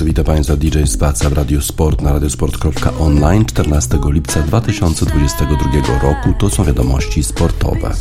Witam Państwa DJ Spaca w Radio Sport na radiosport.online 14 lipca 2022 roku. To są wiadomości sportowe.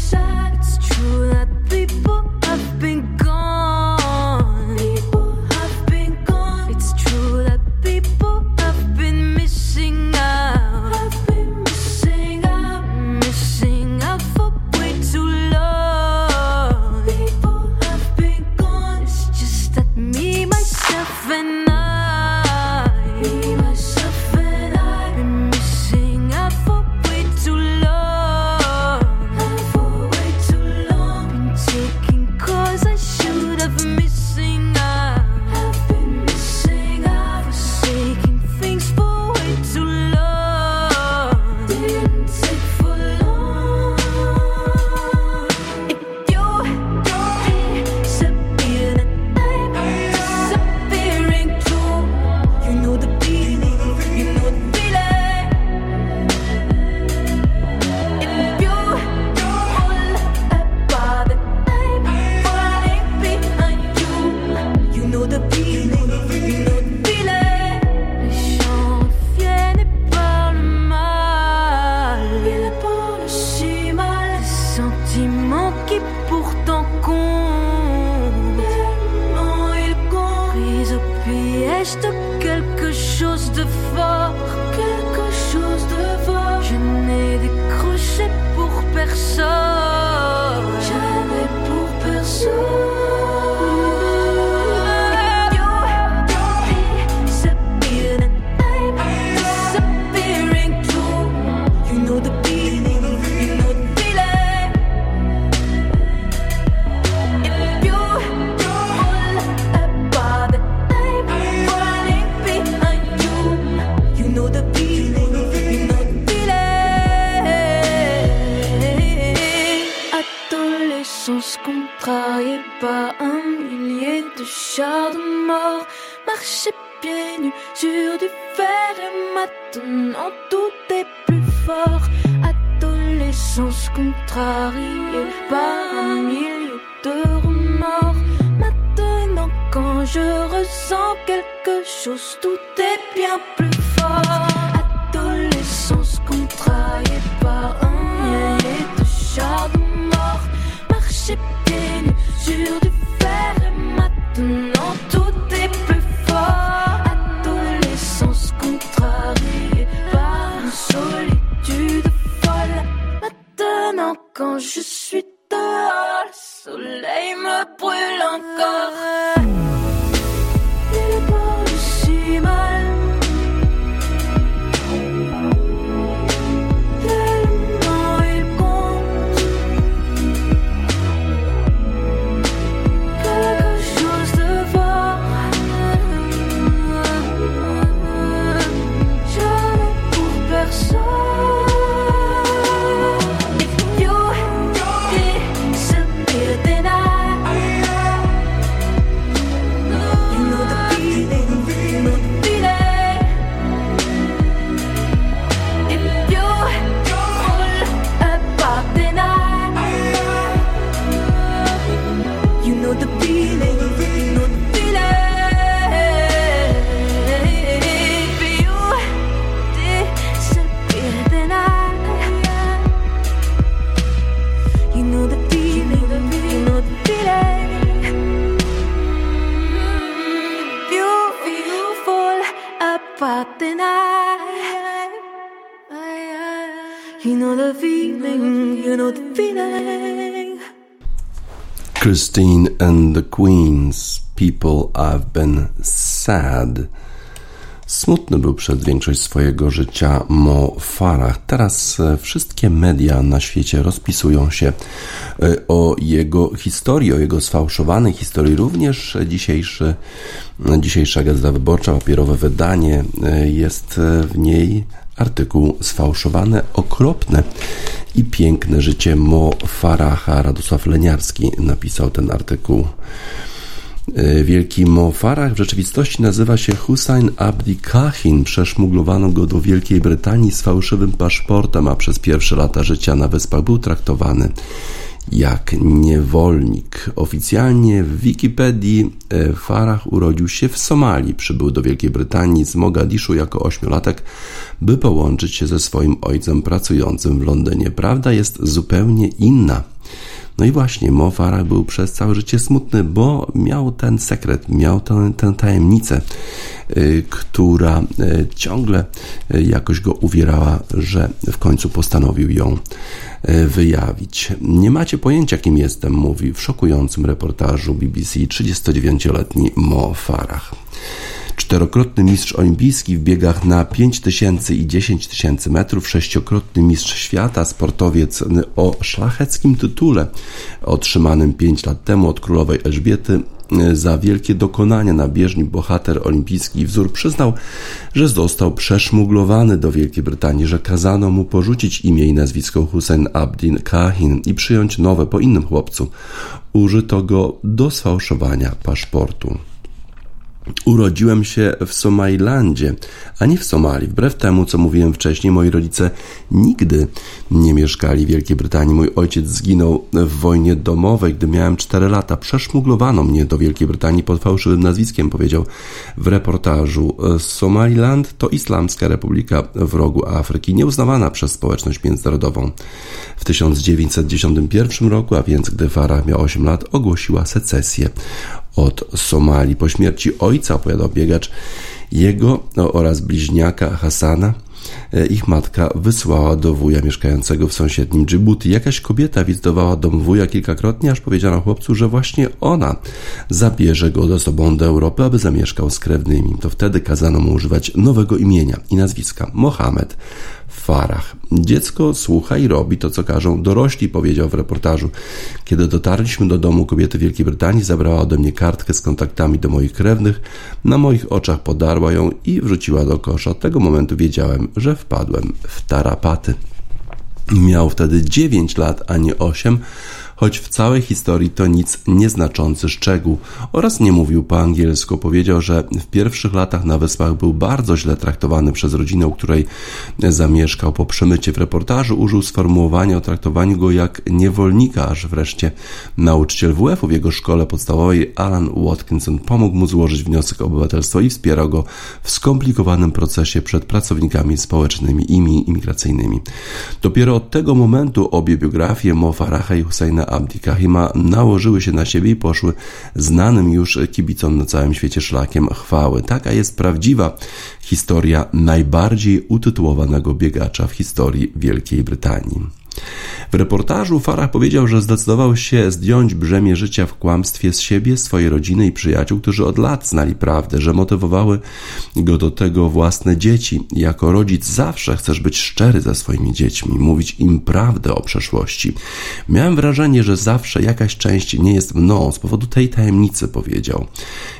Christine and the Queens, People I've Been Sad. Smutny był przez większość swojego życia Mo Farah. Teraz e, wszystkie media na świecie rozpisują się e, o jego historii, o jego sfałszowanej historii. Również dzisiejszy, dzisiejsza Gazeta Wyborcza, papierowe wydanie, e, jest w niej artykuł sfałszowane, okropne i piękne życie Mo Faraha. Radosław Leniarski napisał ten artykuł. E, wielki Mo Farah w rzeczywistości nazywa się Hussein Abdi Kahin. Przeszmuglowano go do Wielkiej Brytanii z fałszywym paszportem, a przez pierwsze lata życia na wyspach był traktowany jak niewolnik. Oficjalnie w Wikipedii e, Farah urodził się w Somalii. Przybył do Wielkiej Brytanii z Mogadiszu jako ośmiolatek, by połączyć się ze swoim ojcem pracującym w Londynie. Prawda jest zupełnie inna. No i właśnie, Mo Farah był przez całe życie smutny, bo miał ten sekret, miał tę, tę tajemnicę, y, która y, ciągle y, jakoś go uwierała, że w końcu postanowił ją wyjawić. Nie macie pojęcia, kim jestem, mówi w szokującym reportażu BBC 39-letni Mo Farah czterokrotny mistrz olimpijski w biegach na 5000 i 10 tysięcy metrów, sześciokrotny mistrz świata, sportowiec o szlacheckim tytule otrzymanym 5 lat temu od królowej Elżbiety za wielkie dokonania na bieżni bohater olimpijski wzór przyznał, że został przeszmuglowany do Wielkiej Brytanii, że kazano mu porzucić imię i nazwisko Hussein Abdin Kahin i przyjąć nowe po innym chłopcu. Użyto go do sfałszowania paszportu. Urodziłem się w Somalilandzie, a nie w Somalii. Wbrew temu, co mówiłem wcześniej, moi rodzice nigdy nie mieszkali w Wielkiej Brytanii. Mój ojciec zginął w wojnie domowej, gdy miałem 4 lata. Przeszmuglowano mnie do Wielkiej Brytanii pod fałszywym nazwiskiem, powiedział w reportażu. Somaliland to Islamska Republika w rogu Afryki, nieuznawana przez społeczność międzynarodową. W 1991 roku, a więc gdy Farah miał 8 lat, ogłosiła secesję od Somalii. Po śmierci ojca, opowiadał biegacz, jego oraz bliźniaka Hasana, e, ich matka wysłała do wuja mieszkającego w sąsiednim Djibouti. Jakaś kobieta wizytowała dom wuja kilkakrotnie, aż powiedziano chłopcu, że właśnie ona zabierze go do sobą do Europy, aby zamieszkał z krewnymi. To wtedy kazano mu używać nowego imienia i nazwiska Mohamed Farach. Dziecko słucha i robi to, co każą dorośli, powiedział w reportażu. Kiedy dotarliśmy do domu kobiety Wielkiej Brytanii, zabrała ode mnie kartkę z kontaktami do moich krewnych, na moich oczach podarła ją i wrzuciła do kosza. Od tego momentu wiedziałem, że wpadłem w tarapaty. Miał wtedy 9 lat, a nie 8 choć w całej historii to nic nieznaczący szczegół oraz nie mówił po angielsku. Powiedział, że w pierwszych latach na Wyspach był bardzo źle traktowany przez rodzinę, u której zamieszkał. Po przemycie w reportażu użył sformułowania o traktowaniu go jak niewolnika, aż wreszcie nauczyciel WF-u w jego szkole podstawowej Alan Watkinson pomógł mu złożyć wniosek o obywatelstwo i wspierał go w skomplikowanym procesie przed pracownikami społecznymi i imigracyjnymi. Dopiero od tego momentu obie biografie Mo Faraha i Husseina Abdi Kahima nałożyły się na siebie i poszły znanym już kibicom na całym świecie szlakiem chwały. Taka jest prawdziwa historia najbardziej utytułowanego biegacza w historii Wielkiej Brytanii. W reportażu Farah powiedział, że zdecydował się zdjąć brzemię życia w kłamstwie z siebie, swojej rodziny i przyjaciół, którzy od lat znali prawdę, że motywowały go do tego własne dzieci. Jako rodzic zawsze chcesz być szczery ze swoimi dziećmi, mówić im prawdę o przeszłości. Miałem wrażenie, że zawsze jakaś część nie jest mną z powodu tej tajemnicy, powiedział.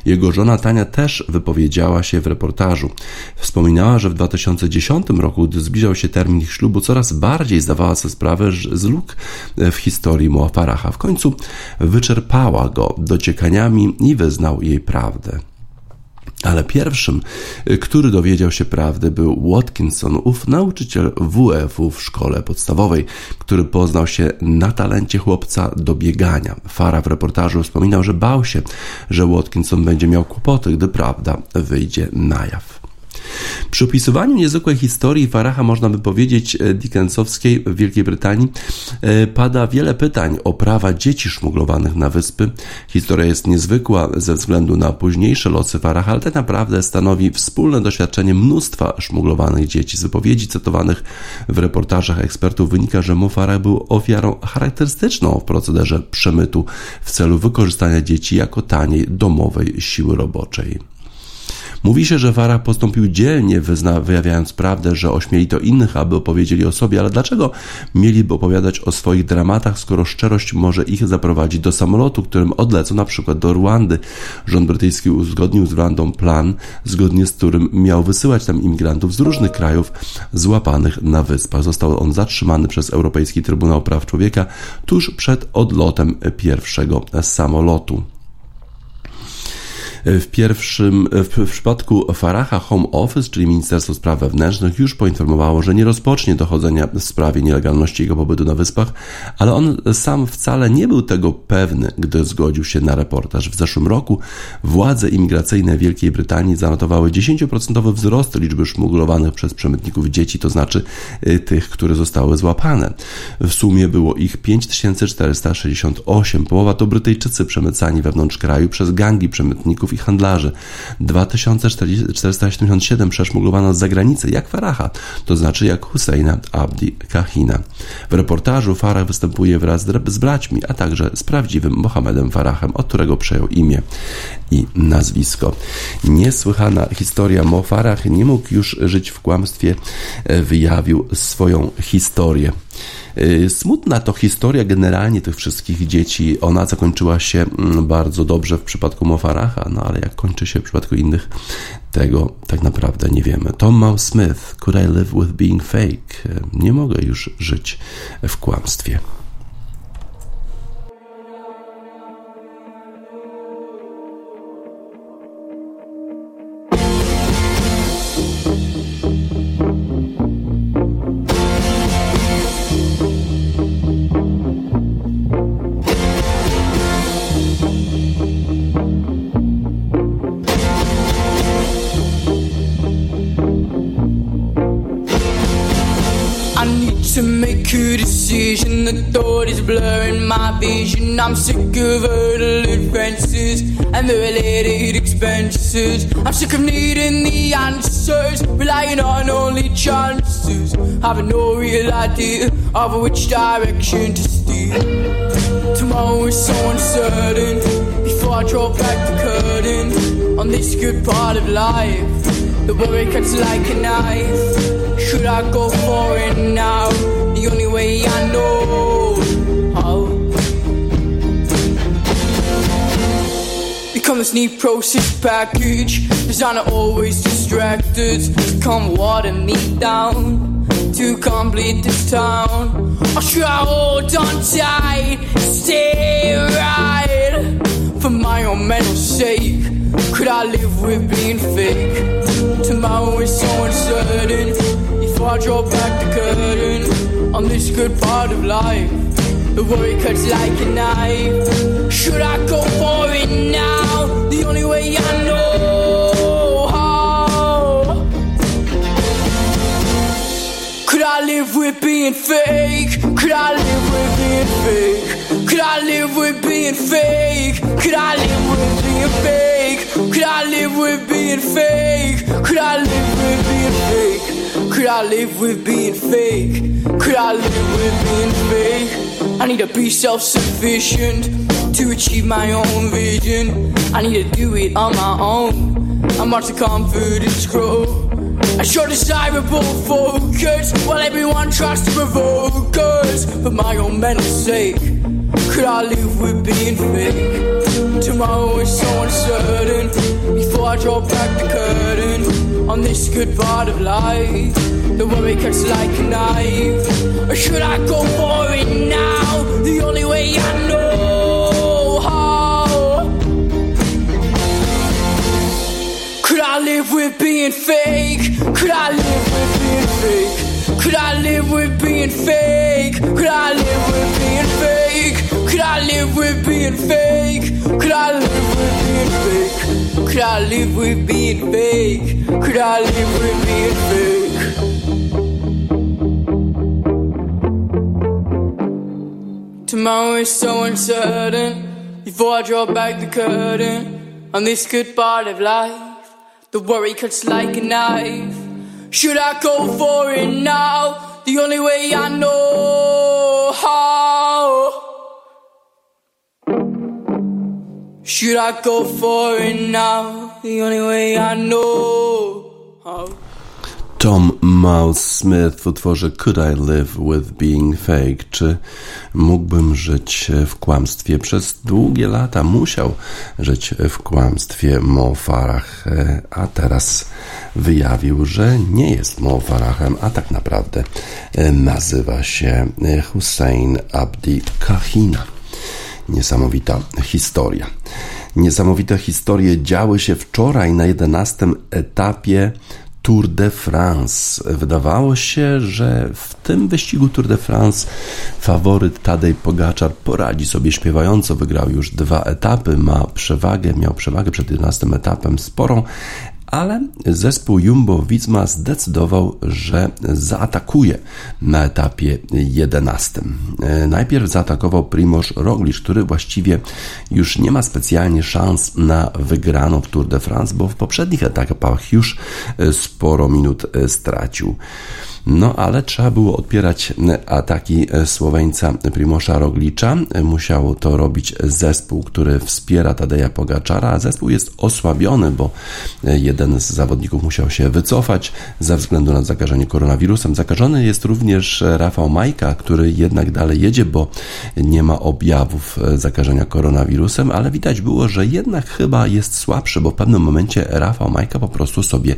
Jego żona Tania też wypowiedziała się w reportażu. Wspominała, że w 2010 roku, gdy zbliżał się termin ich ślubu, coraz bardziej zdawała sobie sprawę z luk w historii Muafaraha. W końcu wyczerpała go dociekaniami i wyznał jej prawdę. Ale pierwszym, który dowiedział się prawdy, był Watkinson, ów nauczyciel WF-u w szkole podstawowej, który poznał się na talencie chłopca do biegania. Fara w reportażu wspominał, że bał się, że Watkinson będzie miał kłopoty, gdy prawda wyjdzie na jaw. Przy opisywaniu niezwykłej historii Faraha, można by powiedzieć, e, Dickensowskiej w Wielkiej Brytanii, e, pada wiele pytań o prawa dzieci szmuglowanych na wyspy. Historia jest niezwykła ze względu na późniejsze losy Faraha, ale tak naprawdę stanowi wspólne doświadczenie mnóstwa szmuglowanych dzieci. Z wypowiedzi cytowanych w reportażach ekspertów wynika, że Mufara był ofiarą charakterystyczną w procederze przemytu w celu wykorzystania dzieci jako taniej domowej siły roboczej. Mówi się, że Wara postąpił dzielnie, wyzna, wyjawiając prawdę, że ośmieli to innych, aby opowiedzieli o sobie, ale dlaczego mieliby opowiadać o swoich dramatach, skoro szczerość może ich zaprowadzić do samolotu, którym odlecą na przykład do Rwandy? Rząd brytyjski uzgodnił z Rwandą plan, zgodnie z którym miał wysyłać tam imigrantów z różnych krajów złapanych na wyspach. Został on zatrzymany przez Europejski Trybunał Praw Człowieka tuż przed odlotem pierwszego samolotu. W pierwszym, w, w przypadku Faraha Home Office, czyli Ministerstwo Spraw Wewnętrznych, już poinformowało, że nie rozpocznie dochodzenia w sprawie nielegalności jego pobytu na wyspach, ale on sam wcale nie był tego pewny, gdy zgodził się na reportaż. W zeszłym roku władze imigracyjne Wielkiej Brytanii zanotowały 10% wzrost liczby szmuglowanych przez przemytników dzieci, to znaczy y, tych, które zostały złapane. W sumie było ich 5468. Połowa to Brytyjczycy przemycani wewnątrz kraju przez gangi przemytników i handlarzy. 2477 przeszmuglowano z zagranicy, jak Faraha, to znaczy jak Husseina Abdi Kahina. W reportażu Farah występuje wraz z braćmi, a także z prawdziwym Mohamedem Farahem, od którego przejął imię i nazwisko. Niesłychana historia Mo Farah nie mógł już żyć w kłamstwie, e, wyjawił swoją historię. E, smutna to historia generalnie tych wszystkich dzieci. Ona zakończyła się mm, bardzo dobrze w przypadku Mofaracha, no ale jak kończy się w przypadku innych, tego tak naprawdę nie wiemy. Tom Mouse Smith, Could I Live With Being Fake? E, nie mogę już żyć w kłamstwie. Vision. I'm sick of hurdle advances and the related expenses. I'm sick of needing the answers, relying on only chances. Having no real idea of which direction to steer. Tomorrow is so uncertain. Before I draw back the curtain on this good part of life, the worry cuts like a knife. Should I go for it now? The only way I know. How. Become this neat process package. Designer always distracted. Come water me down To complete this town. Or should I hold on tight Stay right. For my own mental sake Could I live with being fake? Tomorrow is so uncertain. If I draw back the curtain On this good part of life the worry cuts like a knife. Should I go for it now? The only way I know how. Could I live with being fake? Could I live with being fake? Could I live with being fake? Could I live with being fake? Could I live with being fake? Could I live with being fake? Could I live with being fake? Could I live with being fake? I need to be self sufficient to achieve my own vision. I need to do it on my own. I watch the confidence grow. I show desirable focus while everyone tries to provoke us. For my own mental sake, could I live with being fake? Tomorrow is so uncertain. Before I draw back the curtain on this good part of life, the worry cuts like a knife. Or should I go for it now? the only way I know how. Could I live with being fake? Could I live with being fake? Could I live with being fake? Could I live with being fake? Could I live with being fake? Could I live with being fake? Could I live with being fake? Could I live with being fake? Tomorrow is so uncertain. Before I draw back the curtain on this good part of life, the worry cuts like a knife. Should I go for it now? The only way I know how. Should I go for it now? The only way I know how. Tom Mouse Smith w utworze Could I Live With Being Fake? Czy mógłbym żyć w kłamstwie? Przez długie lata musiał żyć w kłamstwie Mo Farah, a teraz wyjawił, że nie jest Mo Farahem, a tak naprawdę nazywa się Hussein Abdi Kahina. Niesamowita historia. Niesamowite historie działy się wczoraj na 11 etapie Tour de France. Wydawało się, że w tym wyścigu Tour de France faworyt Tadej Pogaczar poradzi sobie śpiewająco. Wygrał już dwa etapy, ma przewagę, miał przewagę przed 11 etapem sporą, ale zespół Jumbo-Visma zdecydował, że zaatakuje na etapie 11. Najpierw zaatakował Primoz Roglic, który właściwie już nie ma specjalnie szans na wygraną w Tour de France, bo w poprzednich etapach już sporo minut stracił. No ale trzeba było odpierać ataki Słoweńca Primosza Roglicza. Musiał to robić zespół, który wspiera Tadeja Pogaczara, a zespół jest osłabiony, bo jeden z zawodników musiał się wycofać ze względu na zakażenie koronawirusem. Zakażony jest również Rafał Majka, który jednak dalej jedzie, bo nie ma objawów zakażenia koronawirusem, ale widać było, że jednak chyba jest słabszy, bo w pewnym momencie Rafał Majka po prostu sobie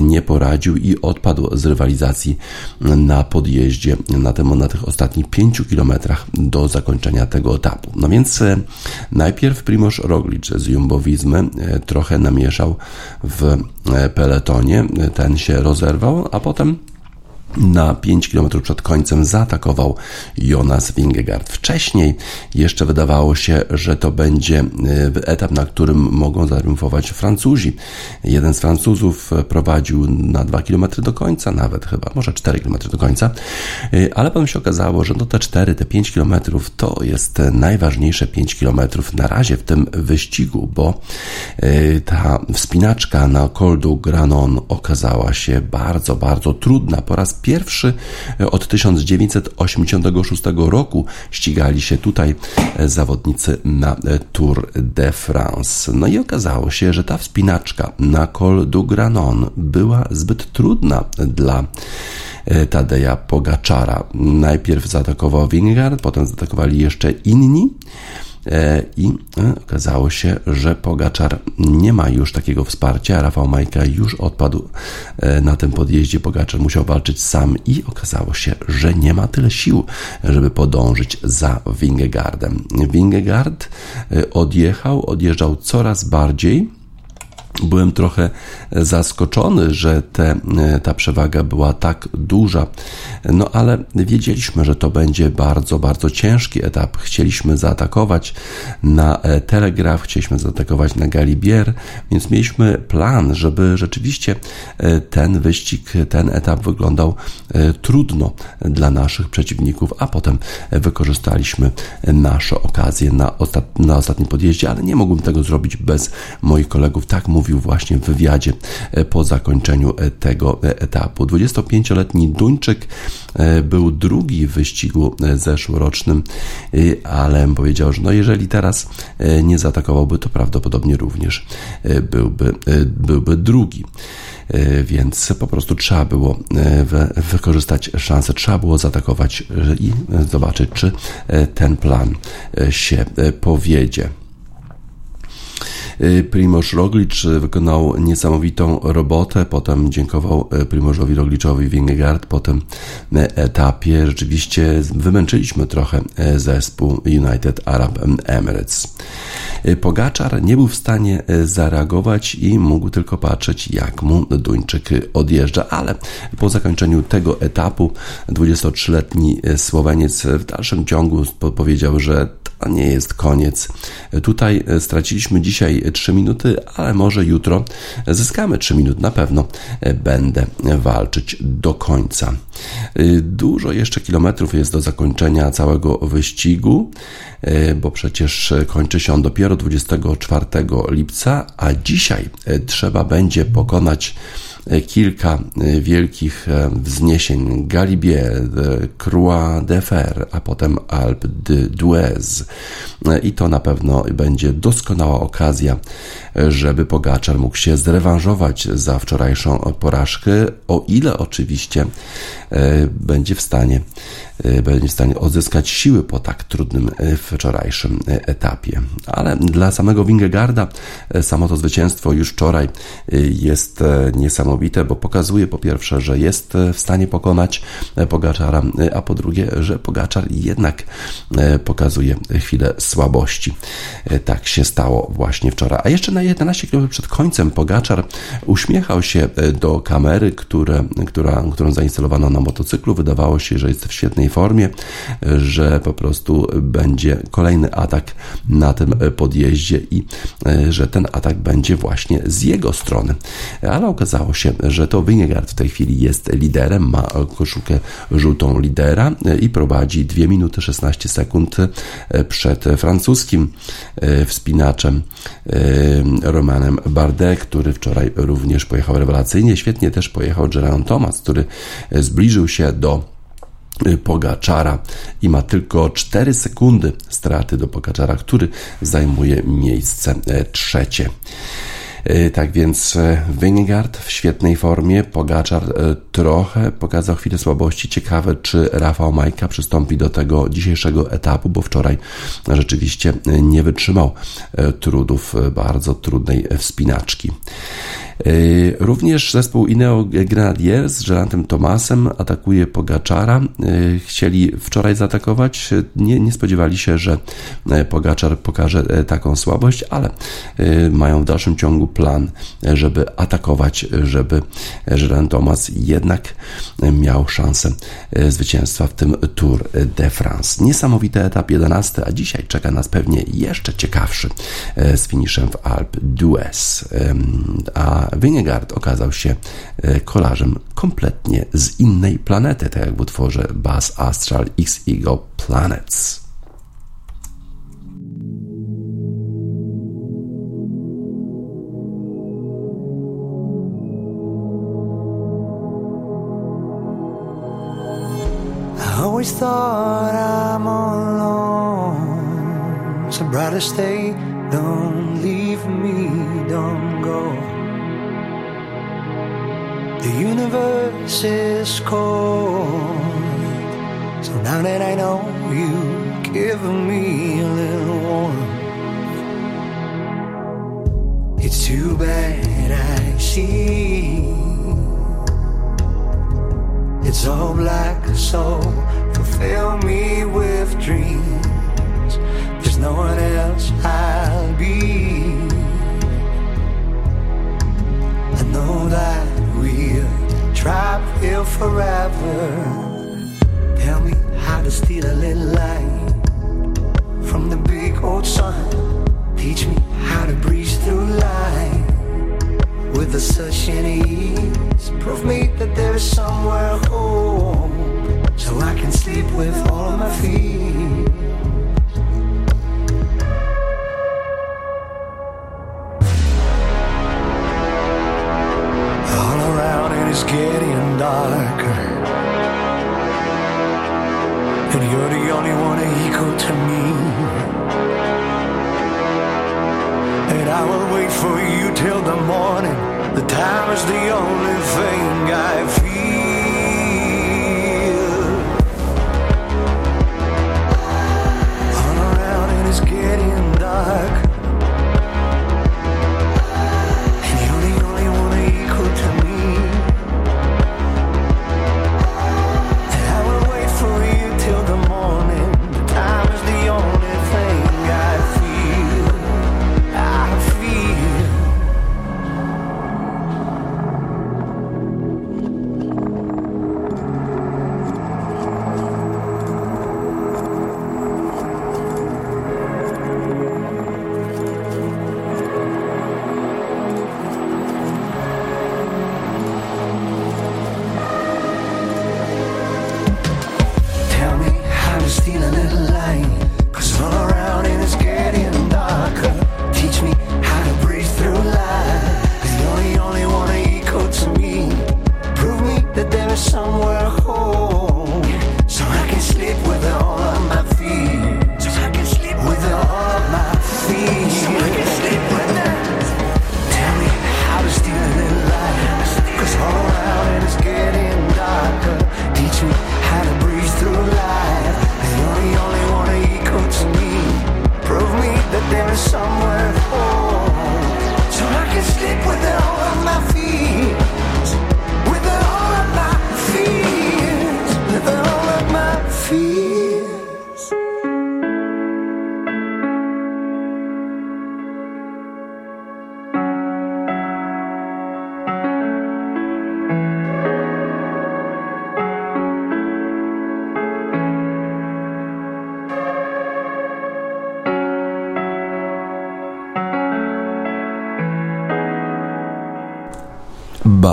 nie poradził i odpadł z rywalizacji na podjeździe na, tym, na tych ostatnich 5 kilometrach do zakończenia tego etapu. No więc e, najpierw Primoz Roglic z Jumbowizmy e, trochę namieszał w e, peletonie, ten się rozerwał, a potem na 5 km przed końcem zaatakował Jonas Vingegaard. Wcześniej jeszcze wydawało się, że to będzie e, etap, na którym mogą zatriumfować Francuzi. Jeden z Francuzów prowadził na 2 km do końca, nawet chyba, może 4 km do końca, e, ale potem się okazało, że no te 4, te 5 km to jest najważniejsze 5 km na razie w tym wyścigu, bo e, ta wspinaczka na Col du Granon okazała się bardzo, bardzo trudna. Po raz pierwszy od 1986 roku ścigali się tutaj zawodnicy na Tour de France. No i okazało się, że ta wspinaczka na Col du Granon była zbyt trudna dla Tadeja Pogaczara. Najpierw zaatakował Wingard, potem zaatakowali jeszcze inni. E, i e, okazało się, że Pogaczar nie ma już takiego wsparcia. Rafał Majka już odpadł e, na tym podjeździe. Pogaczar musiał walczyć sam i okazało się, że nie ma tyle sił, żeby podążyć za Wingegardem. Wingegard odjechał, odjeżdżał coraz bardziej Byłem trochę zaskoczony, że te, ta przewaga była tak duża, no ale wiedzieliśmy, że to będzie bardzo, bardzo ciężki etap. Chcieliśmy zaatakować na e, Telegraf, chcieliśmy zaatakować na Galibier, więc mieliśmy plan, żeby rzeczywiście e, ten wyścig, ten etap wyglądał e, trudno dla naszych przeciwników, a potem wykorzystaliśmy nasze okazje na, ostat, na ostatnim podjeździe, ale nie mogłem tego zrobić bez moich kolegów. Tak mówię mówił właśnie w wywiadzie e, po zakończeniu e, tego e, etapu. 25-letni Duńczyk był drugi w wyścigu zeszłorocznym, ale powiedział, że no jeżeli teraz nie zaatakowałby, to prawdopodobnie również byłby, byłby drugi więc po prostu trzeba było wykorzystać szansę, trzeba było zaatakować i zobaczyć, czy ten plan się powiedzie. Y, Primoz Roglic wykonał niesamowitą robotę, potem dziękował y, Primożowi Rogliczowi Wingegaard po tym y, etapie. Rzeczywiście wymęczyliśmy trochę zespół United Arab Emirates. Pogaczar nie był w stanie zareagować i mógł tylko patrzeć, jak mu Duńczyk odjeżdża, ale po zakończeniu tego etapu 23-letni Słoweniec w dalszym ciągu powiedział, że to nie jest koniec. Tutaj straciliśmy dzisiaj 3 minuty, ale może jutro zyskamy 3 minuty. Na pewno będę walczyć do końca. E, dużo jeszcze kilometrów jest do zakończenia całego wyścigu, bo przecież kończy się on dopiero 24 lipca, a dzisiaj trzeba będzie pokonać kilka e, wielkich e, wzniesień Galibier, Croix de Fer, a potem Alpe d'Huez. E, I to na pewno będzie doskonała okazja, żeby Pogaczar mógł się zrewanżować za wczorajszą porażkę, o ile oczywiście będzie w stanie będzie w stanie odzyskać siły po tak trudnym wczorajszym etapie. Ale dla samego Wingegarda samo to zwycięstwo już wczoraj jest niesamowite niesamowite, bo pokazuje po pierwsze, że jest w stanie pokonać Pogaczara, a po drugie, że Pogaczar jednak pokazuje chwilę słabości. Tak się stało właśnie wczoraj. A jeszcze na 11 km przed końcem Pogaczar uśmiechał się do kamery, które, która, którą zainstalowano na motocyklu. Wydawało się, że jest w świetnej formie, że po prostu będzie kolejny atak na tym podjeździe i że ten atak będzie właśnie z jego strony. Ale okazało się, że to Wingegaard w tej chwili jest liderem, ma koszulkę żółtą lidera i prowadzi 2 minuty 16 sekund przed francuskim wspinaczem Romanem Bardet, który wczoraj również pojechał rewelacyjnie. Świetnie też pojechał Geraint Thomas, który zbliżył się do Pogaczara i ma tylko 4 sekundy straty do Pogaczara, który zajmuje miejsce trzecie. E, tak więc e, Wingard w świetnej formie, Pogaczar e, trochę pokazał chwilę słabości. Ciekawe, czy Rafał Majka przystąpi do tego dzisiejszego etapu, bo wczoraj rzeczywiście nie wytrzymał trudów bardzo trudnej wspinaczki. Również zespół Ineo Grenadier z Gerantem Tomasem atakuje Pogaczara. Chcieli wczoraj zaatakować, nie, nie spodziewali się, że Pogaczar pokaże taką słabość, ale mają w dalszym ciągu plan, żeby atakować, żeby Żeran Thomas jednak miał szansę zwycięstwa w tym Tour de France. Niesamowity etap 11, a dzisiaj czeka nas pewnie jeszcze ciekawszy z finiszem w Alp d'Huez. A Wingegaard okazał się kolarzem kompletnie z innej planety, tak jak w utworze Bass Astral X Ego Planets. always thought I'm alone. So stay, don't leave me, don't go. The universe is cold. So now that I know you give me a little warmth. It's too bad I see. It's all black, so fill me with dreams. There's no one else I'll be. I know that trapped here forever. Tell me how to steal a little light from the big old sun. Teach me how to breeze through life with a such an ease. Prove me that there's somewhere home so I can sleep with all my feet. darker. And you're the only one equal to me. And I will wait for you till the morning. The time is the only thing I feel. Run around and it's getting dark.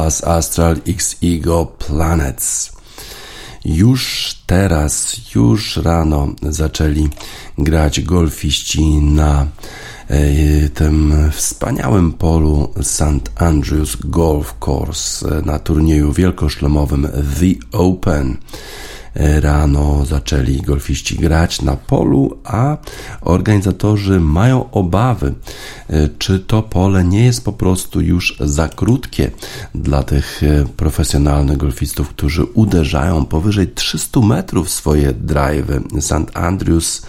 Buzz Astral X Ego Planets. Już teraz, już rano zaczęli grać golfiści na e, tym wspaniałym polu St. Andrews Golf Course na turnieju wielkoszlemowym The Open. Rano zaczęli golfiści grać na polu, a organizatorzy mają obawy, e, czy to pole nie jest po prostu już za krótkie dla tych e, profesjonalnych golfistów, którzy uderzają powyżej 300 metrów swoje drive'y. St. Andrews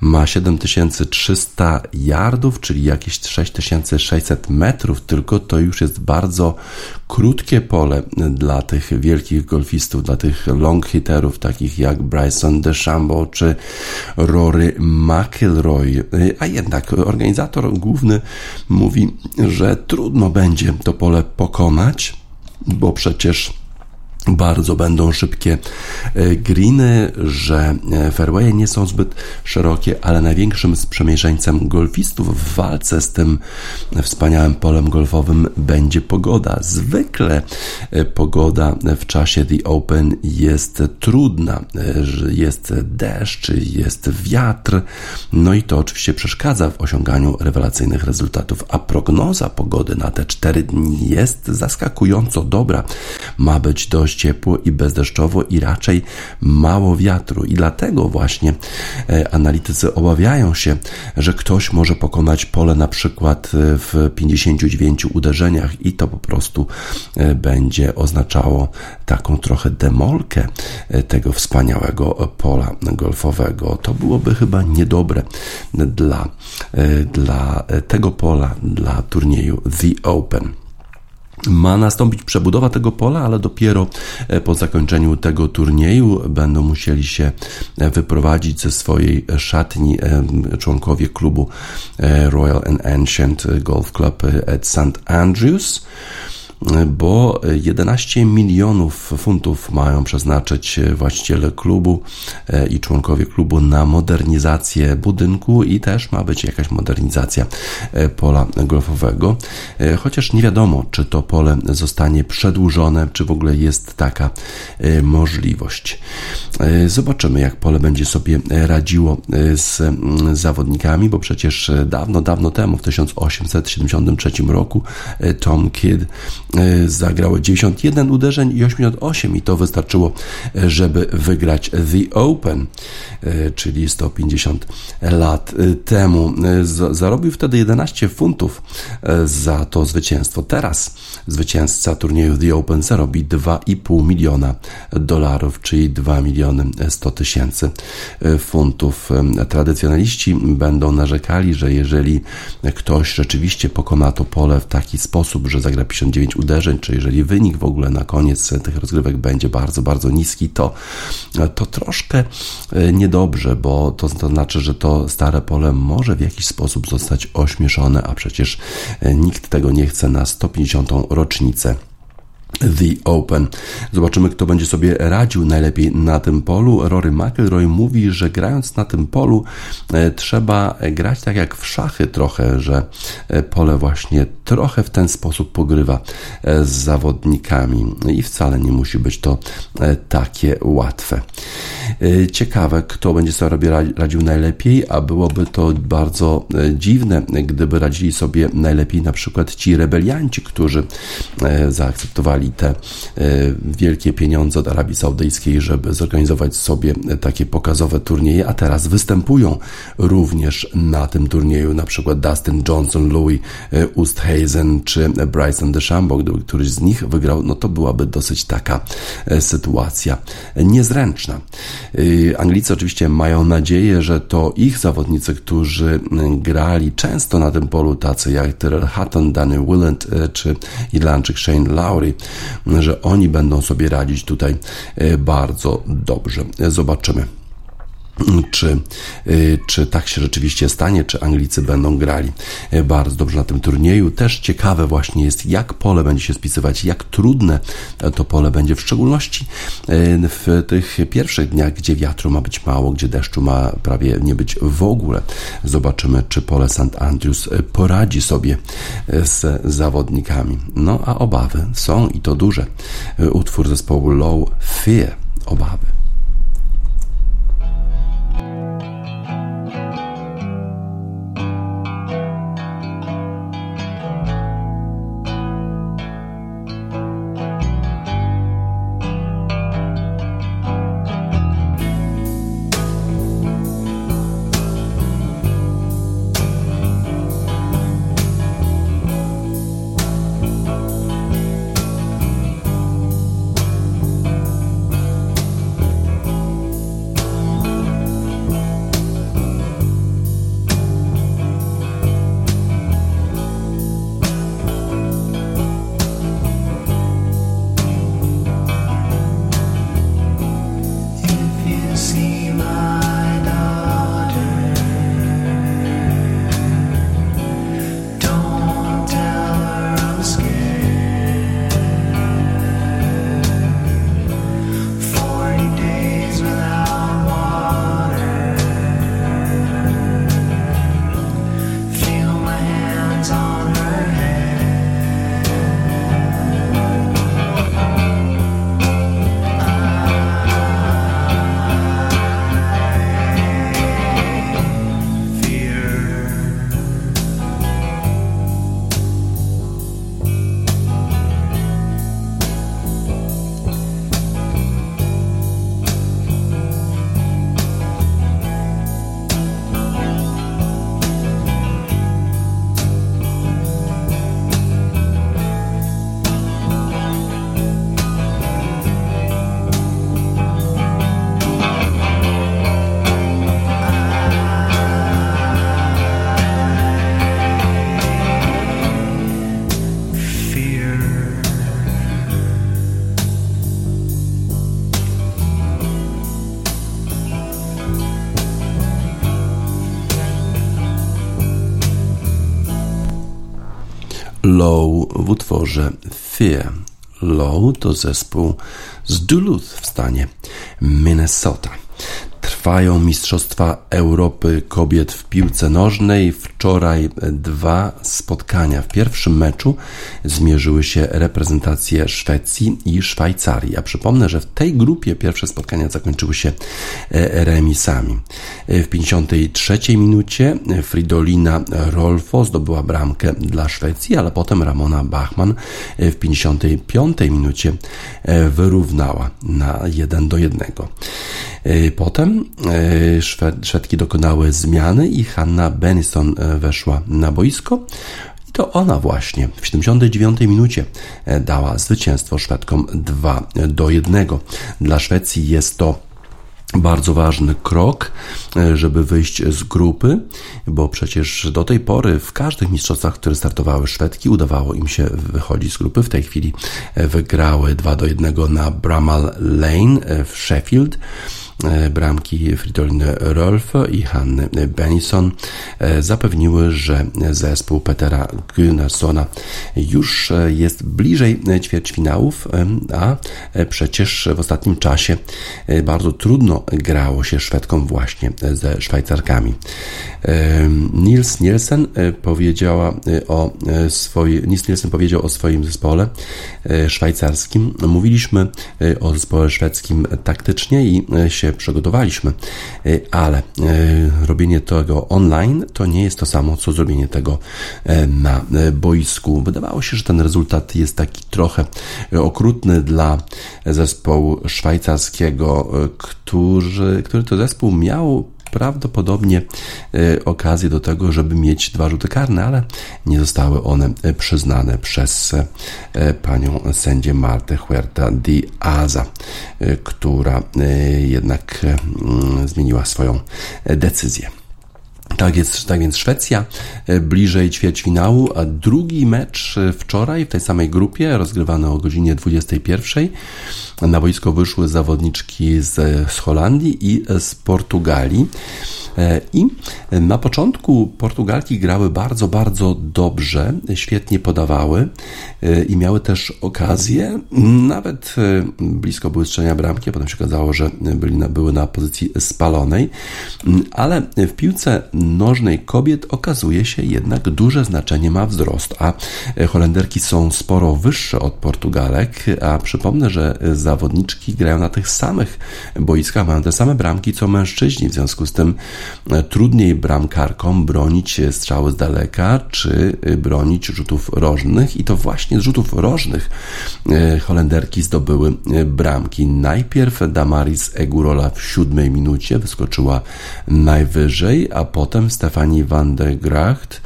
ma 7300 yardów, czyli jakieś 6600 metrów, tylko to już jest bardzo krótkie pole dla tych wielkich golfistów, dla tych long hitterów, takich jak Bryson DeChambeau czy Rory McIlroy. A jednak organizator główny mówi, że trudno będzie to pole pokonać, bo przecież bardzo będą szybkie e, greeny, że e, fairwaye nie są zbyt szerokie, ale największym sprzymierzeńcem golfistów w walce z tym wspaniałym polem golfowym będzie pogoda. Zwykle e, pogoda w czasie The Open jest trudna, jest deszcz, jest wiatr, no i to oczywiście przeszkadza w osiąganiu rewelacyjnych rezultatów, a prognoza pogody na te cztery dni jest zaskakująco dobra. Ma być dość ciepło i bezdeszczowo i raczej mało wiatru. I dlatego właśnie e, analitycy obawiają się, że ktoś może pokonać pole na przykład e, w 59 uderzeniach i to po prostu e, będzie oznaczało taką trochę demolkę tego wspaniałego pola golfowego. To byłoby chyba niedobre dla, dla tego pola, dla turnieju The Open. Ma nastąpić przebudowa tego pola, ale dopiero e, po zakończeniu tego turnieju będą musieli się e, wyprowadzić ze swojej szatni e, członkowie klubu Royal and Ancient Golf Club at St. Andrews bo 11 milionów funtów mają przeznaczyć właściciele klubu e, i członkowie klubu na modernizację budynku i też ma być jakaś modernizacja e, pola golfowego, e, chociaż nie wiadomo, czy to pole zostanie przedłużone, czy w ogóle jest taka możliwość. Zobaczymy, jak pole będzie sobie radziło z zawodnikami, bo przecież dawno, dawno temu, w 1873 roku, Tom Kidd E, zagrało 91 uderzeń i 88 i to wystarczyło, e, żeby wygrać The Open, e, czyli 150 lat temu. Zarobił wtedy 11 funtów za to zwycięstwo. Teraz zwycięzca turnieju The Open zarobi 2,5 miliona dolarów, czyli 2 miliony 100 tysięcy funtów. Tradycjonaliści będą narzekali, że jeżeli ktoś rzeczywiście pokona to pole w taki sposób, że zagra 59 uderzeń, czy jeżeli wynik w ogóle na koniec tych rozgrywek będzie bardzo, bardzo niski, to, to troszkę e, niedobrze, bo to, to znaczy, że to stare pole może w jakiś sposób zostać ośmieszone, a przecież e, nikt tego nie chce na 150. rocznicę The Open. Zobaczymy, kto będzie sobie radził najlepiej na tym polu. Rory McIlroy mówi, że grając na tym polu e, trzeba grać tak jak w szachy trochę, że e, pole właśnie trochę w ten sposób pogrywa e, z zawodnikami i wcale nie musi być to takie łatwe. Ciekawe, kto będzie sobie radził najlepiej, a byłoby to bardzo dziwne, gdyby radzili sobie najlepiej na przykład ci rebelianci, którzy zaakceptowali te e, wielkie pieniądze od Arabii Saudyjskiej, żeby zorganizować sobie takie pokazowe turnieje, a teraz występują również na tym turnieju, na przykład Dustin Johnson, Louis Oosthuizen czy Bryson DeChambeau, gdyby któryś z nich wygrał, no to byłaby dosyć taka e, sytuacja niezręczna. E, Anglicy oczywiście mają nadzieję, że to ich zawodnicy, którzy grali często na tym polu, tacy jak Tyrell Hatton, Danny Willand czy Irlandczyk Shane Lowry, że oni będą sobie radzić tutaj e, bardzo dobrze. Zobaczymy. Czy, y, czy tak się rzeczywiście stanie, czy Anglicy będą grali y, bardzo dobrze na tym turnieju. Też ciekawe właśnie jest, jak pole będzie się spisywać, jak trudne to pole będzie, w szczególności y, w tych pierwszych dniach, gdzie wiatru ma być mało, gdzie deszczu ma prawie nie być w ogóle. Zobaczymy, czy pole St. Andrews poradzi sobie z zawodnikami. No a obawy są i to duże. Utwór zespołu Low Fear, obawy. Low w utworze Fear. Low to zespół z Duluth w stanie Minnesota. Trwają Mistrzostwa Europy Kobiet w piłce nożnej. Wczoraj dwa spotkania. W pierwszym meczu zmierzyły się reprezentacje Szwecji i Szwajcarii. Ja przypomnę, że w tej grupie pierwsze spotkania zakończyły się e, remisami. E, w 53 minucie Fridolina Rolfo zdobyła bramkę dla Szwecji, ale potem Ramona Bachmann w 55 minucie e, wyrównała na 1 do 1. Potem Szwedki dokonały zmiany i Hanna Benison weszła na boisko. I to ona właśnie w 79 minucie e, dała zwycięstwo Szwedkom 2 do 1. Dla Szwecji jest to bardzo ważny krok, e, żeby wyjść z grupy, bo przecież do tej pory w każdych mistrzostwach, które startowały Szwedki, udawało im się wychodzić z grupy. W tej chwili e, wygrały 2 do 1 na Bramall Lane w Sheffield. E, bramki Fridoliny Rolf i Hanny Benison e, zapewniły, że zespół Petera Gunnarsona już e, jest bliżej ćwierćfinałów, a przecież w ostatnim czasie bardzo trudno grało się Szwedkom właśnie ze Szwajcarkami. Nils Nielsen powiedziała o swoim, Nils Nielsen powiedział o swoim zespole szwajcarskim. Mówiliśmy o zespole szwedzkim taktycznie i się przygotowaliśmy, y, ale y, robienie tego online to nie jest to samo, co zrobienie tego y, na boisku. Wydawało się, że ten rezultat jest taki trochę okrutny dla zespołu szwajcarskiego, który, który to zespół miał prawdopodobnie e, okazję do tego, żeby mieć dwa rzuty karne, ale nie zostały one e, przyznane przez e, panią sędzię Martę Huerta di Aza, która jednak mm, zmieniła swoją decyzję. Tak, jest, tak więc Szwecja e, bliżej ćwierćfinału, a drugi mecz e, wczoraj w tej samej grupie, rozgrywany o godzinie 21. Na boisko wyszły zawodniczki z, z Holandii i z Portugalii. E, I na początku Portugalki grały bardzo, bardzo dobrze, świetnie podawały e, i miały też okazję, nawet e, blisko były strzelenia bramki, potem się okazało, że byli na, były na pozycji spalonej, ale w piłce nożnej kobiet okazuje się jednak duże znaczenie ma wzrost, a Holenderki są sporo wyższe od Portugalek, a przypomnę, że zawodniczki grają na tych samych boiskach, mają te same bramki co mężczyźni, w związku z tym trudniej bramkarkom bronić strzały z daleka, czy bronić rzutów rożnych i to właśnie z rzutów rożnych e, Holenderki zdobyły e, bramki. Najpierw Damaris Egurola w siódmej minucie wyskoczyła najwyżej, a potem Stefani van der Gracht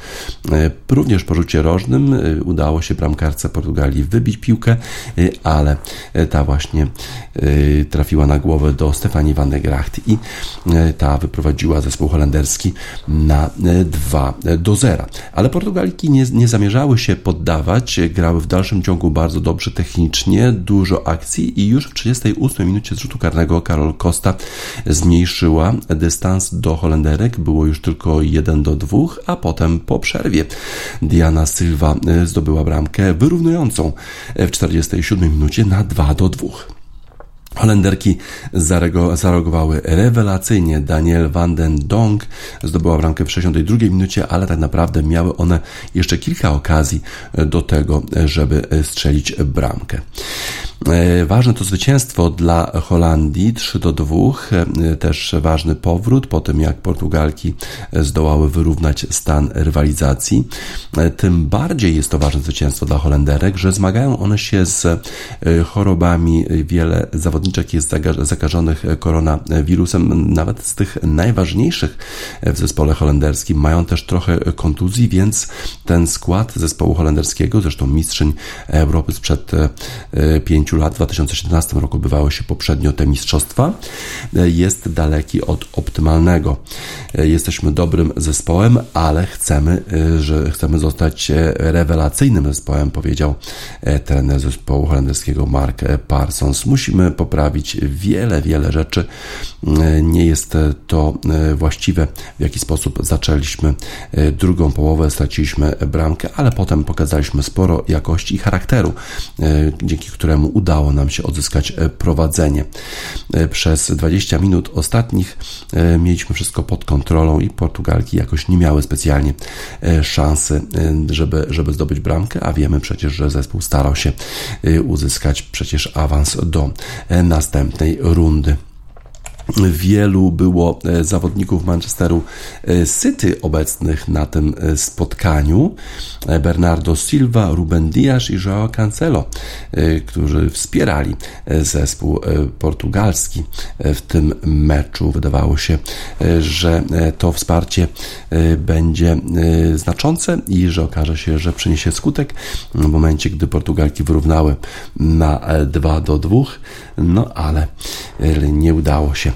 e, również po rzucie rożnym udało się bramkarce Portugalii wybić piłkę, ale ta właśnie trafiła na głowę do Stefani van der Gracht i ta wyprowadziła zespół holenderski na 2 e, do 0. Ale Portugalki nie, nie zamierzały się poddawać, grały w dalszym ciągu bardzo dobrze technicznie, dużo akcji i już w 38 minucie z rzutu karnego Karol Costa zmniejszyła dystans do Holenderek, było już tylko 1 do 2, a potem po przerwie Diana Silva e, zdobyła bramkę wyrównującą w 47 minucie na 2 do 2. Holenderki zareagowały rewelacyjnie. Daniel van den Dong zdobyła bramkę w 62 minucie, ale tak naprawdę miały one jeszcze kilka okazji do tego, żeby strzelić bramkę. E, ważne to zwycięstwo dla Holandii 3 do 2. E, też ważny powrót po tym, jak Portugalki zdołały wyrównać stan rywalizacji. E, tym bardziej jest to ważne zwycięstwo dla Holenderek, że zmagają one się z chorobami. Wiele zawodniczek jest zakażonych koronawirusem, nawet z tych najważniejszych w zespole holenderskim. Mają też trochę kontuzji, więc ten skład zespołu holenderskiego, zresztą mistrzyń Europy sprzed 5 lat, w 2017 roku bywały się poprzednio te mistrzostwa, jest daleki od optymalnego. Jesteśmy dobrym zespołem, ale chcemy, że chcemy zostać rewelacyjnym zespołem, powiedział trener zespołu holenderskiego Mark Parsons. Musimy poprawić wiele, wiele rzeczy. Nie jest to właściwe, w jaki sposób zaczęliśmy drugą połowę, straciliśmy bramkę, ale potem pokazaliśmy sporo jakości i charakteru, dzięki któremu udało nam się odzyskać e, prowadzenie. E, przez 20 minut ostatnich e, mieliśmy wszystko pod kontrolą i Portugalki jakoś nie miały specjalnie szansy, żeby, żeby zdobyć bramkę, a wiemy przecież, że zespół starał się uzyskać przecież awans do następnej rundy. Wielu było e, zawodników Manchesteru e, City obecnych na tym e, spotkaniu. Bernardo Silva, Ruben Dias i Joao Cancelo, którzy wspierali zespół portugalski w tym meczu. Wydawało się, że to wsparcie będzie znaczące i że okaże się, że przyniesie skutek w momencie, gdy Portugalki wyrównały na 2 do 2, no ale nie udało się.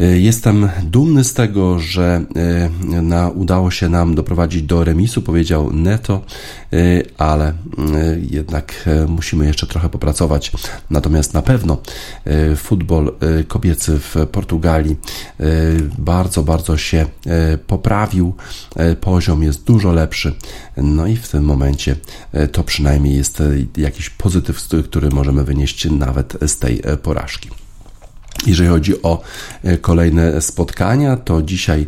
E, jestem dumny z tego, że e, na, udało się nam doprowadzić do remisu, powiedział Neto, e, ale jednak musimy jeszcze trochę popracować. Natomiast na pewno futbol kobiecy w Portugalii bardzo, bardzo się poprawił. Poziom jest dużo lepszy. No i w tym momencie to przynajmniej jest jakiś pozytyw, który możemy wynieść nawet z tej porażki. Jeżeli chodzi o e, kolejne spotkania, to dzisiaj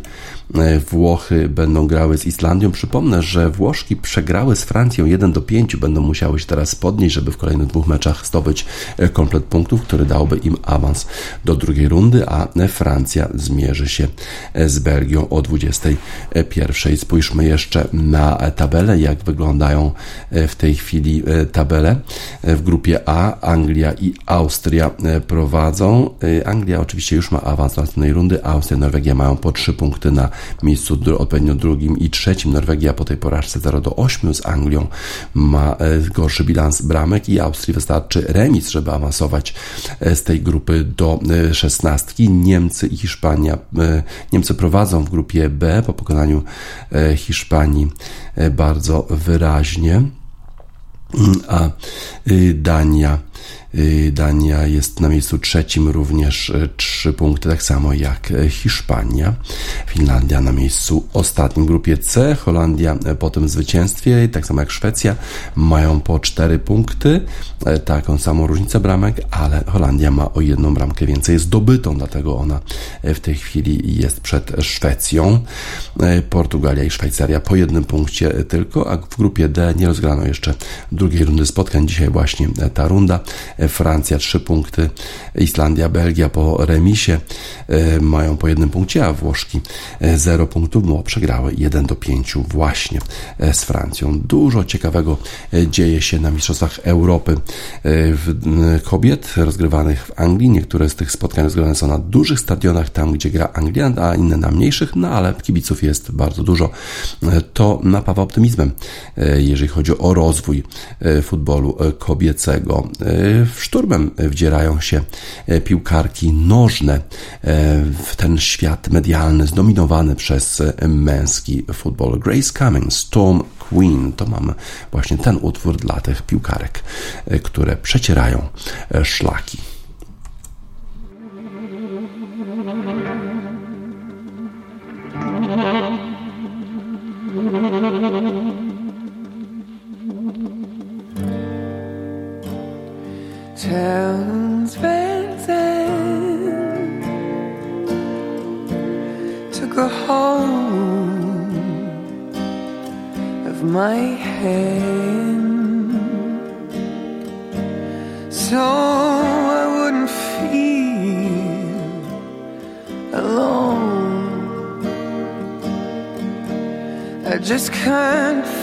Włochy będą grały z Islandią. Przypomnę, że Włoszki przegrały z Francją 1 do 5, będą musiały się teraz podnieść, żeby w kolejnych dwóch meczach zdobyć e, komplet punktów, który dałby im awans do drugiej rundy, a Francja zmierzy się e, z Belgią o 21. Spójrzmy jeszcze na tabelę, jak wyglądają w tej chwili tabele. W grupie A Anglia i Austria prowadzą. Anglia oczywiście już ma awans do następnej rundy, Austria i Norwegia mają po 3 punkty na miejscu odpowiednio drugim i trzecim. Norwegia po tej porażce 0 do 8 z Anglią ma gorszy bilans bramek i Austrii wystarczy remis, żeby awansować z tej grupy do szesnastki. Niemcy i Hiszpania. Niemcy prowadzą w grupie B po pokonaniu Hiszpanii bardzo wyraźnie, a Dania Y, Dania jest na miejscu trzecim, również y, trzy punkty, tak samo jak y, Hiszpania. Finlandia na miejscu ostatnim w grupie C, Holandia po tym zwycięstwie, tak samo jak Szwecja, mają po cztery punkty, taką samą różnicę bramek, ale Holandia ma o jedną bramkę więcej zdobytą, dlatego ona w tej chwili jest przed Szwecją. Portugalia i Szwajcaria po jednym punkcie tylko, a w grupie D nie rozgrano jeszcze drugiej rundy spotkań. Dzisiaj właśnie ta runda. Francja 3 punkty, Islandia, Belgia po remisie e, mają po jednym punkcie, a Włoszki 0 e, punktów, bo przegrały 1 do 5 właśnie e, z Francją. Dużo ciekawego dzieje się na Mistrzostwach Europy kobiet rozgrywanych w Anglii. Niektóre z tych spotkań rozgrywane są na dużych stadionach, tam gdzie gra Anglia, a inne na mniejszych, no ale kibiców jest bardzo dużo. To napawa optymizmem, jeżeli chodzi o rozwój futbolu kobiecego w szturmem wdzierają się e, piłkarki nożne e, w ten świat medialny zdominowany przez męski futbol. Grace Cummings, Storm Queen, to mam właśnie ten utwór dla tych piłkarek, e, które przecierają szlaki. Towns Zandt took a hold of my hand so I wouldn't feel alone. I just can't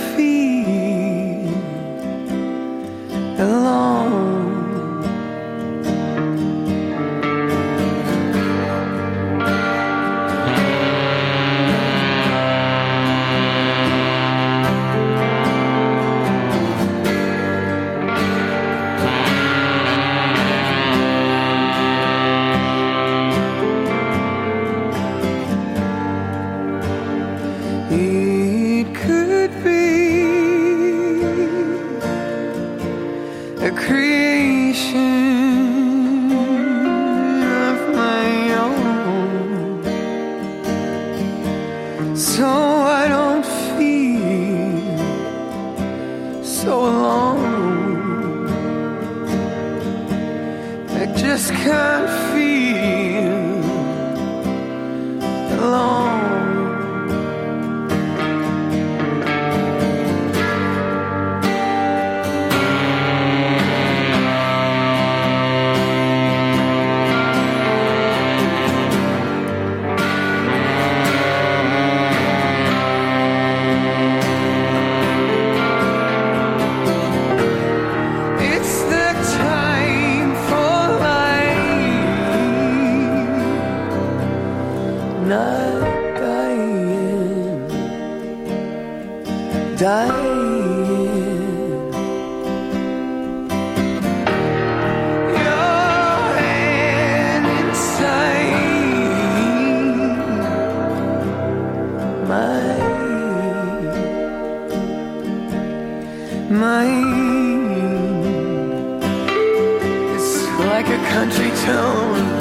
It's like a country tone.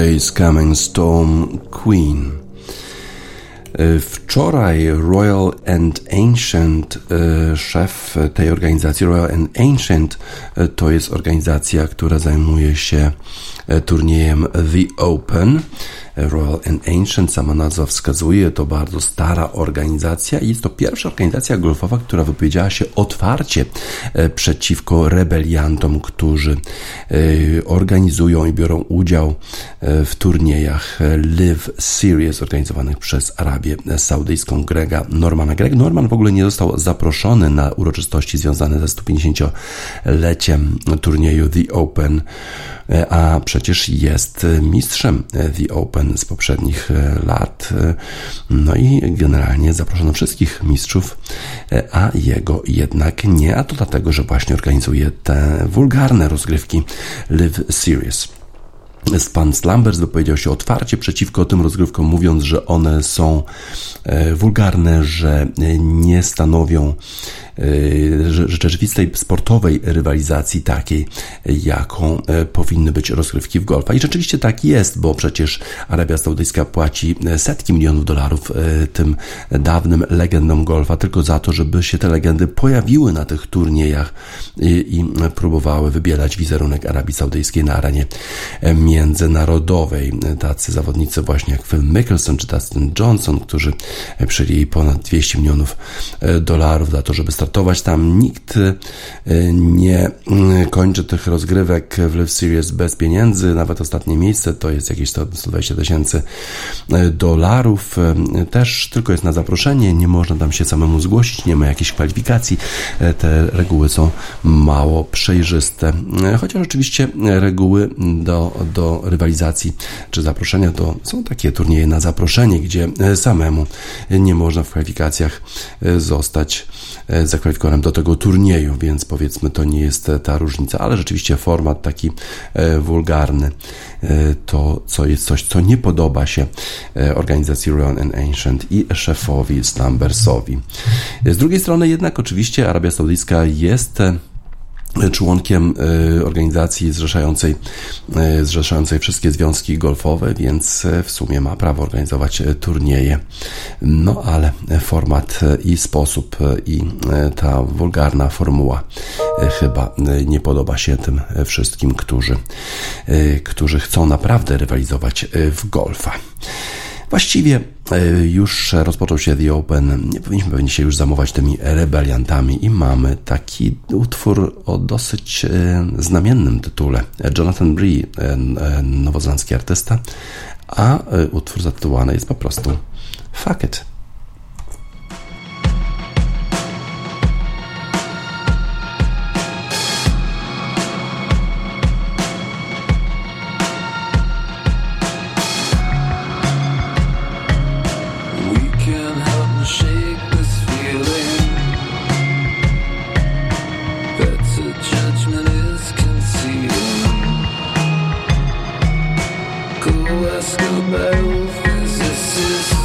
Grace Coming Storm Queen. E, wczoraj Royal and Ancient, e, szef tej organizacji, Royal and Ancient, e, to jest organizacja, która zajmuje się turniejem The Open. Royal and Ancient, sama nazwa wskazuje, to bardzo stara organizacja i jest to pierwsza organizacja golfowa, która wypowiedziała się otwarcie e, przeciwko rebeliantom, którzy e, organizują i biorą udział e, w turniejach Live Series organizowanych przez Arabię Saudyjską Grega Normana. Greg Norman w ogóle nie został zaproszony na uroczystości związane ze 150-leciem turnieju The Open, a przecież jest mistrzem The Open z poprzednich e, lat. E, no i generalnie zaproszono wszystkich mistrzów, e, a jego jednak nie, a to dlatego, że właśnie organizuje te wulgarne rozgrywki Live Series. Pan Slambers wypowiedział się otwarcie przeciwko tym rozgrywkom, mówiąc, że one są wulgarne, że nie stanowią rzeczywistej sportowej rywalizacji takiej, jaką e, powinny być rozgrywki w golfa. I rzeczywiście tak jest, bo przecież Arabia Saudyjska płaci e, setki milionów dolarów e, tym dawnym legendom golfa tylko za to, żeby się te legendy pojawiły na tych turniejach i, i próbowały wybierać wizerunek Arabii Saudyjskiej na arenie międzynarodowej. Tacy zawodnicy właśnie jak Phil Mickelson czy Dustin Johnson, którzy przyjęli ponad 200 milionów dolarów za to, żeby startować startować tam. Nikt y, nie y, kończy tych rozgrywek w Live Series bez pieniędzy. Nawet ostatnie miejsce to jest jakieś 120 tysięcy y, dolarów. Też tylko jest na zaproszenie, nie można tam się samemu zgłosić, nie ma jakiejś kwalifikacji. Te reguły są mało przejrzyste. Chociaż oczywiście reguły do, do rywalizacji czy zaproszenia to są takie turnieje na zaproszenie, gdzie samemu nie można w kwalifikacjach zostać zakwalifikowanym do tego turnieju, więc powiedzmy to nie jest ta różnica, ale rzeczywiście format taki e, wulgarny e, to co jest coś, co nie podoba się e, organizacji Royal and Ancient i szefowi Slambersowi. Z drugiej strony jednak oczywiście Arabia Saudyjska jest członkiem e, organizacji zrzeszającej, e, zrzeszającej wszystkie związki golfowe, więc e, w sumie ma prawo organizować turnieje. No ale format i sposób i ta wulgarna formuła chyba nie podoba się tym wszystkim, którzy, którzy chcą naprawdę rywalizować w golfa. Właściwie e, już rozpoczął się The Open, nie powinniśmy pewnie się już zamować tymi rebeliantami i mamy taki utwór o dosyć e, znamiennym tytule. Jonathan Bree, e, nowozelandzki artysta, a utwór zatytułowany jest po prostu Fuck It. just about this is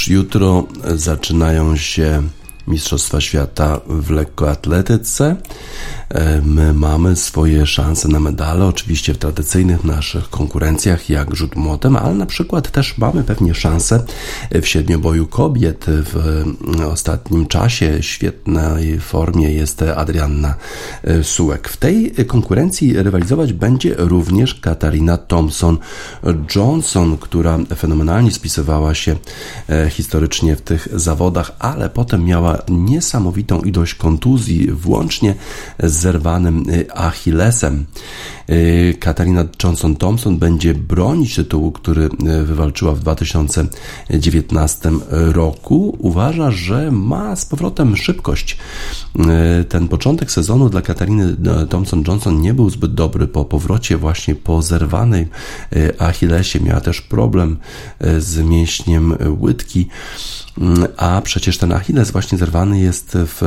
Już jutro zaczynają się Mistrzostwa Świata w lekkoatletyce. E, my mamy swoje szanse na medale, oczywiście w tradycyjnych naszych konkurencjach, jak rzut młotem, ale na przykład też mamy pewnie szansę w siedmioboju kobiet. W ostatnim czasie świetnej formie jest Adrianna e, Sułek. W tej konkurencji rywalizować będzie również Katarina Thompson-Johnson, która fenomenalnie spisywała się e, historycznie w tych zawodach, ale potem miała niesamowitą ilość kontuzji, włącznie z zerwanym y, Achillesem. Y, Katarina Johnson-Thompson będzie bronić tytułu, który y, wywalczyła w 2019 roku. Uważa, że ma z powrotem szybkość. Ten początek sezonu dla Katariny Thompson-Johnson nie był zbyt dobry po powrocie właśnie po zerwanej Achillesie. Miała też problem z mięśniem łydki. Mm, a przecież ten Achilles właśnie zerwany jest w,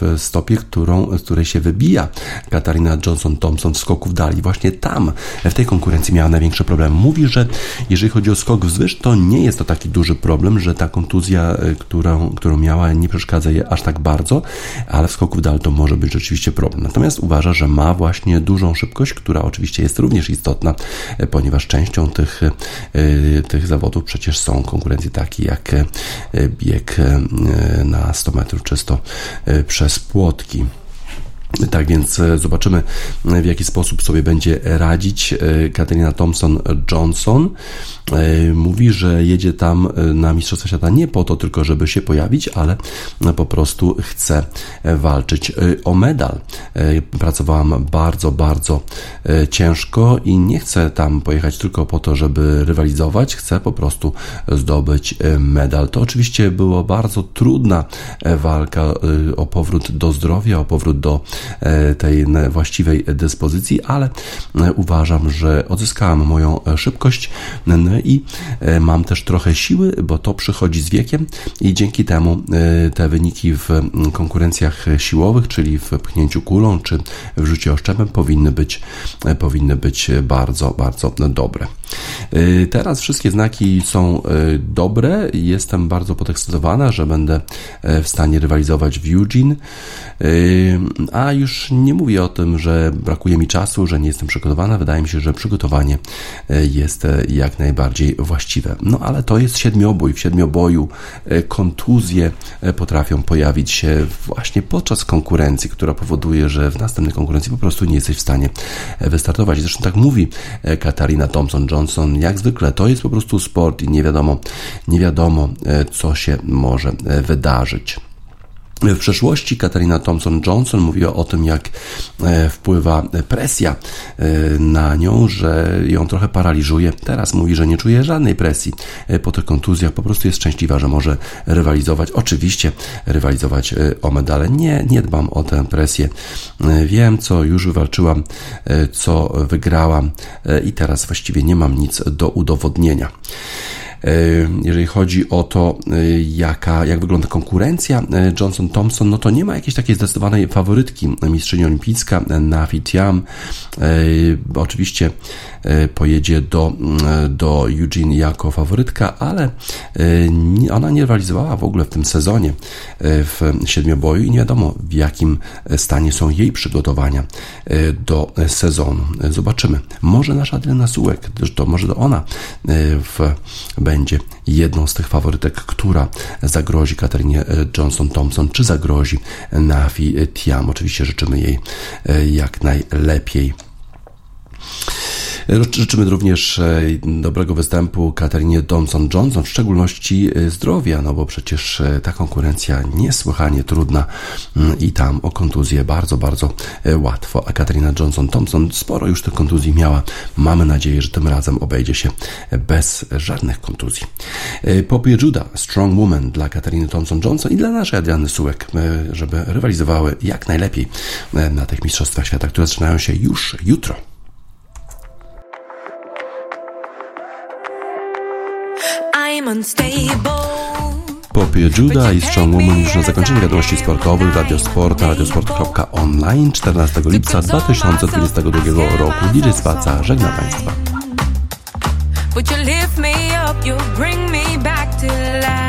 w stopie, którą, z której się wybija Katarina Johnson-Thompson w skoku w dali. Właśnie tam, w tej konkurencji miała największy problem. Mówi, że jeżeli chodzi o skok wzwyż, to nie jest to taki duży problem, że ta kontuzja, e, którą, którą miała, nie przeszkadza jej aż tak bardzo, ale w skoku w dal to może być rzeczywiście problem. Natomiast uważa, że ma właśnie dużą szybkość, która oczywiście jest również istotna, e, ponieważ częścią tych, tych zawodów przecież są konkurencje takie jak bieg e, na 100 metrów czysto e, przez płotki. Tak więc e, zobaczymy, w jaki sposób sobie będzie radzić Katarina Thompson-Johnson. Mówi, że jedzie tam na Mistrzostwa Świata nie po to tylko, żeby się pojawić, ale po prostu chce walczyć o medal. Pracowałam bardzo, bardzo ciężko i nie chcę tam pojechać tylko po to, żeby rywalizować, chcę po prostu zdobyć medal. To oczywiście była bardzo trudna walka o powrót do zdrowia, o powrót do tej właściwej dyspozycji, ale uważam, że odzyskałem moją szybkość i mam też trochę siły, bo to przychodzi z wiekiem i dzięki temu te wyniki w konkurencjach siłowych, czyli w pchnięciu kulą czy w rzucie oszczepem powinny być, powinny być bardzo, bardzo dobre. Teraz wszystkie znaki są dobre. Jestem bardzo podekscytowana, że będę w stanie rywalizować w Eugene. A już nie mówię o tym, że brakuje mi czasu, że nie jestem przygotowana. Wydaje mi się, że przygotowanie jest jak najbardziej właściwe. No ale to jest siedmiobój. W siedmioboju kontuzje potrafią pojawić się właśnie podczas konkurencji, która powoduje, że w następnej konkurencji po prostu nie jesteś w stanie wystartować. Zresztą tak mówi Katarina Thompson-Johnson. Jak zwykle to jest po prostu sport i nie wiadomo, nie wiadomo co się może wydarzyć. W przeszłości Katarina Thompson-Johnson mówiła o tym, jak e, wpływa presja e, na nią, że ją trochę paraliżuje. Teraz mówi, że nie czuje żadnej presji e, po tych kontuzjach, po prostu jest szczęśliwa, że może rywalizować. Oczywiście rywalizować o medale. Nie, nie dbam o tę presję. Wiem, co już wywalczyłam, co wygrałam i teraz właściwie nie mam nic do udowodnienia. E, jeżeli chodzi o to, e, jaka, jak wygląda konkurencja e, Johnson-Thompson, no to nie ma jakiejś takiej zdecydowanej faworytki. Mistrzyni olimpijska Nafi Tiam oczywiście pojedzie do, do Eugene jako faworytka, ale ona nie rywalizowała w ogóle w tym sezonie w siedmioboju i nie wiadomo w jakim stanie są jej przygotowania do sezonu. Zobaczymy. Może nasza Adriana Sułek, to może to ona w, będzie jedną z tych faworytek, która zagrozi Katarinie Johnson-Thompson, czy zagrozi Nafi Tiam. Oczywiście życzymy jej e, jak najlepiej. Życzymy również e, dobrego występu Katarinie Johnson-Johnson, w szczególności e, zdrowia, no bo przecież e, ta konkurencja niesłychanie trudna mm, i tam o kontuzję bardzo, bardzo łatwo. A Katarina Johnson-Thompson sporo już tych kontuzji miała. Mamy nadzieję, że tym razem obejdzie się bez żadnych kontuzji. Popie Juda, Strong Woman dla Katariny Thompson-Johnson i dla naszej Adriany Sułek, żeby rywalizowały jak najlepiej na tych Mistrzostwach Świata, które zaczynają się już jutro. Popie Juda i Strong Woman już na zakończenie wiadomości sportowych Radio Sport na radiosport.online 14 lipca 2022 roku. DJ Spaca żegna Państwa. Would you lift me up, you bring me back to life